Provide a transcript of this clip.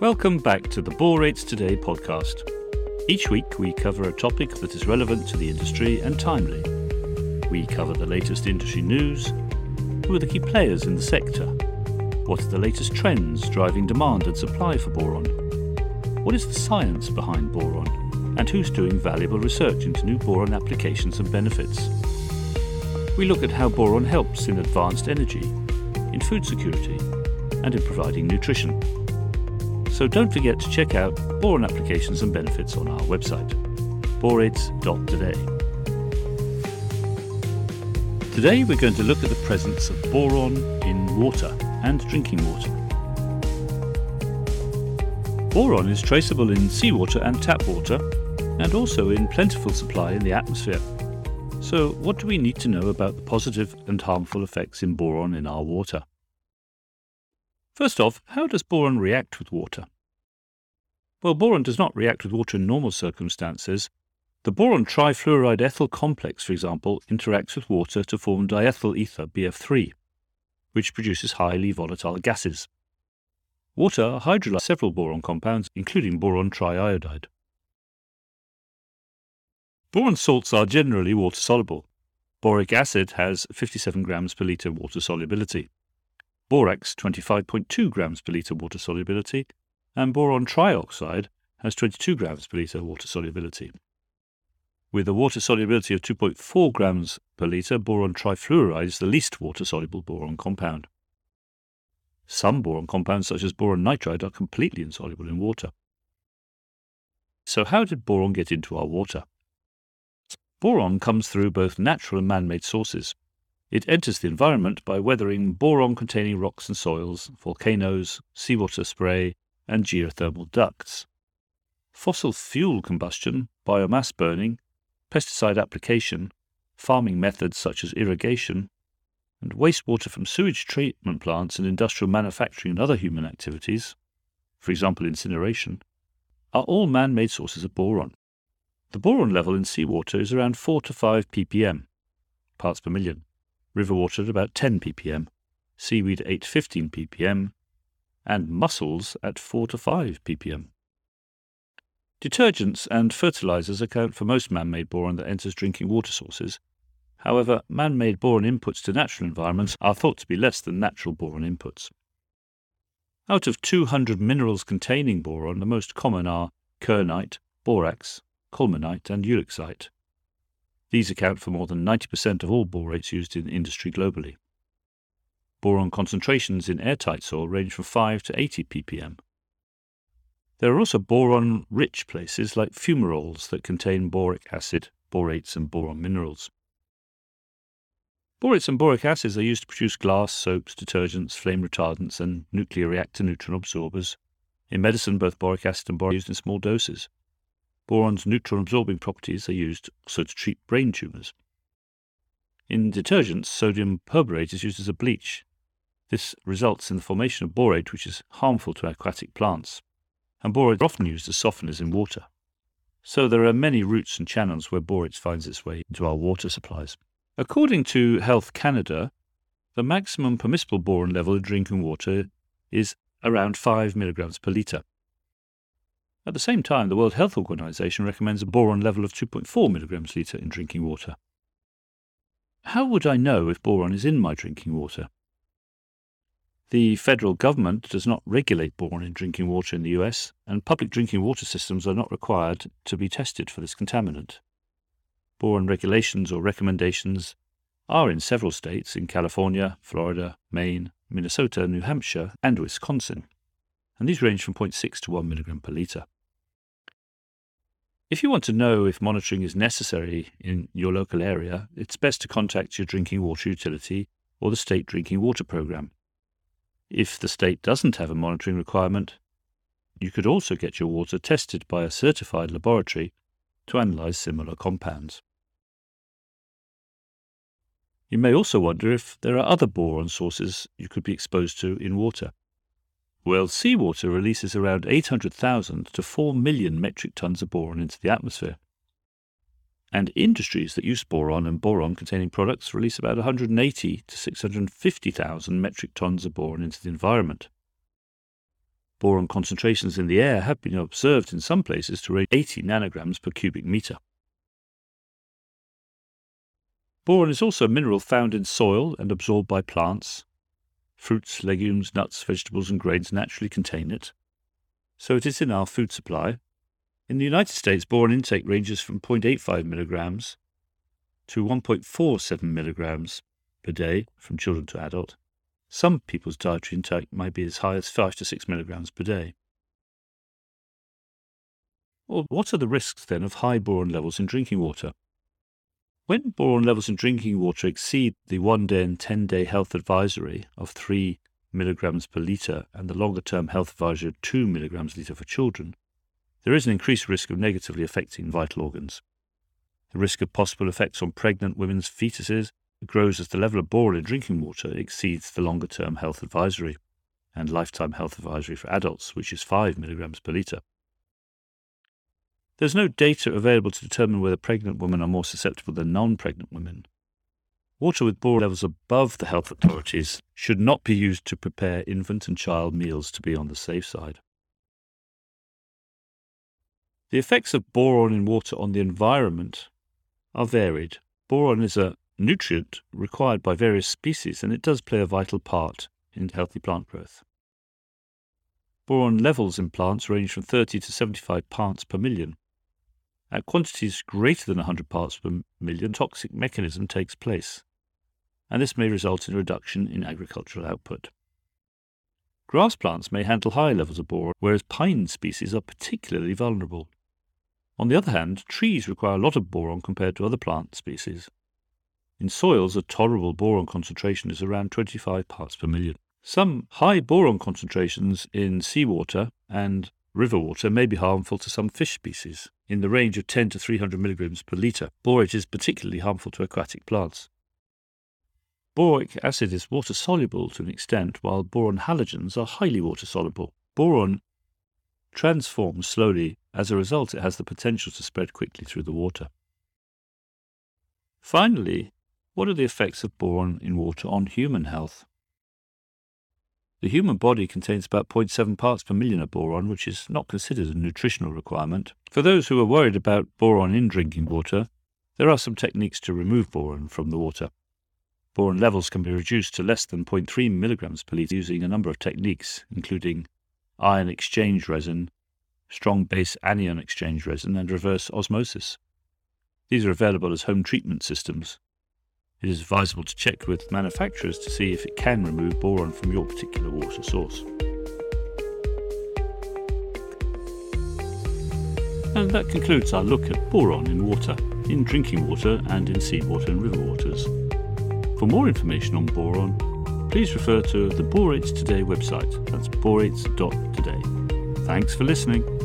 Welcome back to the Borates Today podcast. Each week we cover a topic that is relevant to the industry and timely. We cover the latest industry news, who are the key players in the sector, what are the latest trends driving demand and supply for boron, what is the science behind boron, and who's doing valuable research into new boron applications and benefits. We look at how boron helps in advanced energy, in food security, and in providing nutrition. So don't forget to check out boron applications and benefits on our website, borates.today. Today we're going to look at the presence of boron in water and drinking water. Boron is traceable in seawater and tap water, and also in plentiful supply in the atmosphere. So, what do we need to know about the positive and harmful effects in boron in our water? First off, how does boron react with water? Well, boron does not react with water in normal circumstances. The boron trifluoride ethyl complex, for example, interacts with water to form diethyl ether BF3, which produces highly volatile gases. Water hydrolyzes several boron compounds, including boron triiodide. Boron salts are generally water soluble. Boric acid has 57 grams per litre water solubility borax 25.2 grams per litre water solubility, and boron trioxide has 22 grams per litre water solubility. With a water solubility of 2.4 grams per litre, boron trifluoride is the least water soluble boron compound. Some boron compounds, such as boron nitride, are completely insoluble in water. So, how did boron get into our water? Boron comes through both natural and man made sources. It enters the environment by weathering boron containing rocks and soils, volcanoes, seawater spray, and geothermal ducts. Fossil fuel combustion, biomass burning, pesticide application, farming methods such as irrigation, and wastewater from sewage treatment plants and industrial manufacturing and other human activities, for example incineration, are all man made sources of boron. The boron level in seawater is around 4 to 5 ppm, parts per million river water at about 10 ppm, seaweed at 15 ppm, and mussels at 4 to 5 ppm. Detergents and fertilizers account for most man made boron that enters drinking water sources. However, man made boron inputs to natural environments are thought to be less than natural boron inputs. Out of 200 minerals containing boron, the most common are kernite, borax, colemanite, and ulexite. These account for more than 90% of all borates used in industry globally. Boron concentrations in airtight soil range from 5 to 80 ppm. There are also boron rich places like fumaroles that contain boric acid, borates, and boron minerals. Borates and boric acids are used to produce glass, soaps, detergents, flame retardants, and nuclear reactor neutron absorbers. In medicine, both boric acid and boron are used in small doses. Boron's neutron absorbing properties are used also to treat brain tumours. In detergents, sodium perborate is used as a bleach. This results in the formation of borate, which is harmful to aquatic plants, and borate is often used as softeners in water. So there are many routes and channels where borate finds its way into our water supplies. According to Health Canada, the maximum permissible boron level in drinking water is around 5 milligrams per litre. At the same time, the World Health Organization recommends a boron level of 2.4 milligrams litre in drinking water. How would I know if boron is in my drinking water? The federal government does not regulate boron in drinking water in the US, and public drinking water systems are not required to be tested for this contaminant. Boron regulations or recommendations are in several states in California, Florida, Maine, Minnesota, New Hampshire, and Wisconsin, and these range from 0.6 to 1 milligram per litre. If you want to know if monitoring is necessary in your local area, it's best to contact your drinking water utility or the state drinking water program. If the state doesn't have a monitoring requirement, you could also get your water tested by a certified laboratory to analyze similar compounds. You may also wonder if there are other boron sources you could be exposed to in water. Well, seawater releases around 800,000 to 4 million metric tons of boron into the atmosphere. And industries that use boron and boron containing products release about 180 to 650,000 metric tons of boron into the environment. Boron concentrations in the air have been observed in some places to range 80 nanograms per cubic meter. Boron is also a mineral found in soil and absorbed by plants. Fruits, legumes, nuts, vegetables, and grains naturally contain it. So it is in our food supply. In the United States, boron intake ranges from 0.85 milligrams to 1.47 milligrams per day from children to adult. Some people's dietary intake might be as high as 5 to 6 milligrams per day. Well, what are the risks then of high boron levels in drinking water? When boron levels in drinking water exceed the one day and 10 day health advisory of 3 milligrams per litre and the longer term health advisory of 2 milligrams per litre for children, there is an increased risk of negatively affecting vital organs. The risk of possible effects on pregnant women's fetuses grows as the level of boron in drinking water exceeds the longer term health advisory and lifetime health advisory for adults, which is 5 milligrams per litre. There's no data available to determine whether pregnant women are more susceptible than non pregnant women. Water with boron levels above the health authorities should not be used to prepare infant and child meals to be on the safe side. The effects of boron in water on the environment are varied. Boron is a nutrient required by various species and it does play a vital part in healthy plant growth. Boron levels in plants range from 30 to 75 parts per million. At quantities greater than 100 parts per million, toxic mechanism takes place, and this may result in a reduction in agricultural output. Grass plants may handle high levels of boron, whereas pine species are particularly vulnerable. On the other hand, trees require a lot of boron compared to other plant species. In soils, a tolerable boron concentration is around 25 parts per million. Some high boron concentrations in seawater and river water may be harmful to some fish species, in the range of 10 to 300 milligrams per litre. Borate is particularly harmful to aquatic plants. Boric acid is water soluble to an extent, while boron halogens are highly water soluble. Boron transforms slowly. As a result, it has the potential to spread quickly through the water. Finally, what are the effects of boron in water on human health? The human body contains about 0.7 parts per million of boron, which is not considered a nutritional requirement. For those who are worried about boron in drinking water, there are some techniques to remove boron from the water. Boron levels can be reduced to less than 0.3 milligrams per litre using a number of techniques, including ion exchange resin, strong base anion exchange resin, and reverse osmosis. These are available as home treatment systems it is advisable to check with manufacturers to see if it can remove boron from your particular water source. And that concludes our look at boron in water, in drinking water and in seawater and river waters. For more information on boron, please refer to the Borates Today website. That's borates.today. Thanks for listening.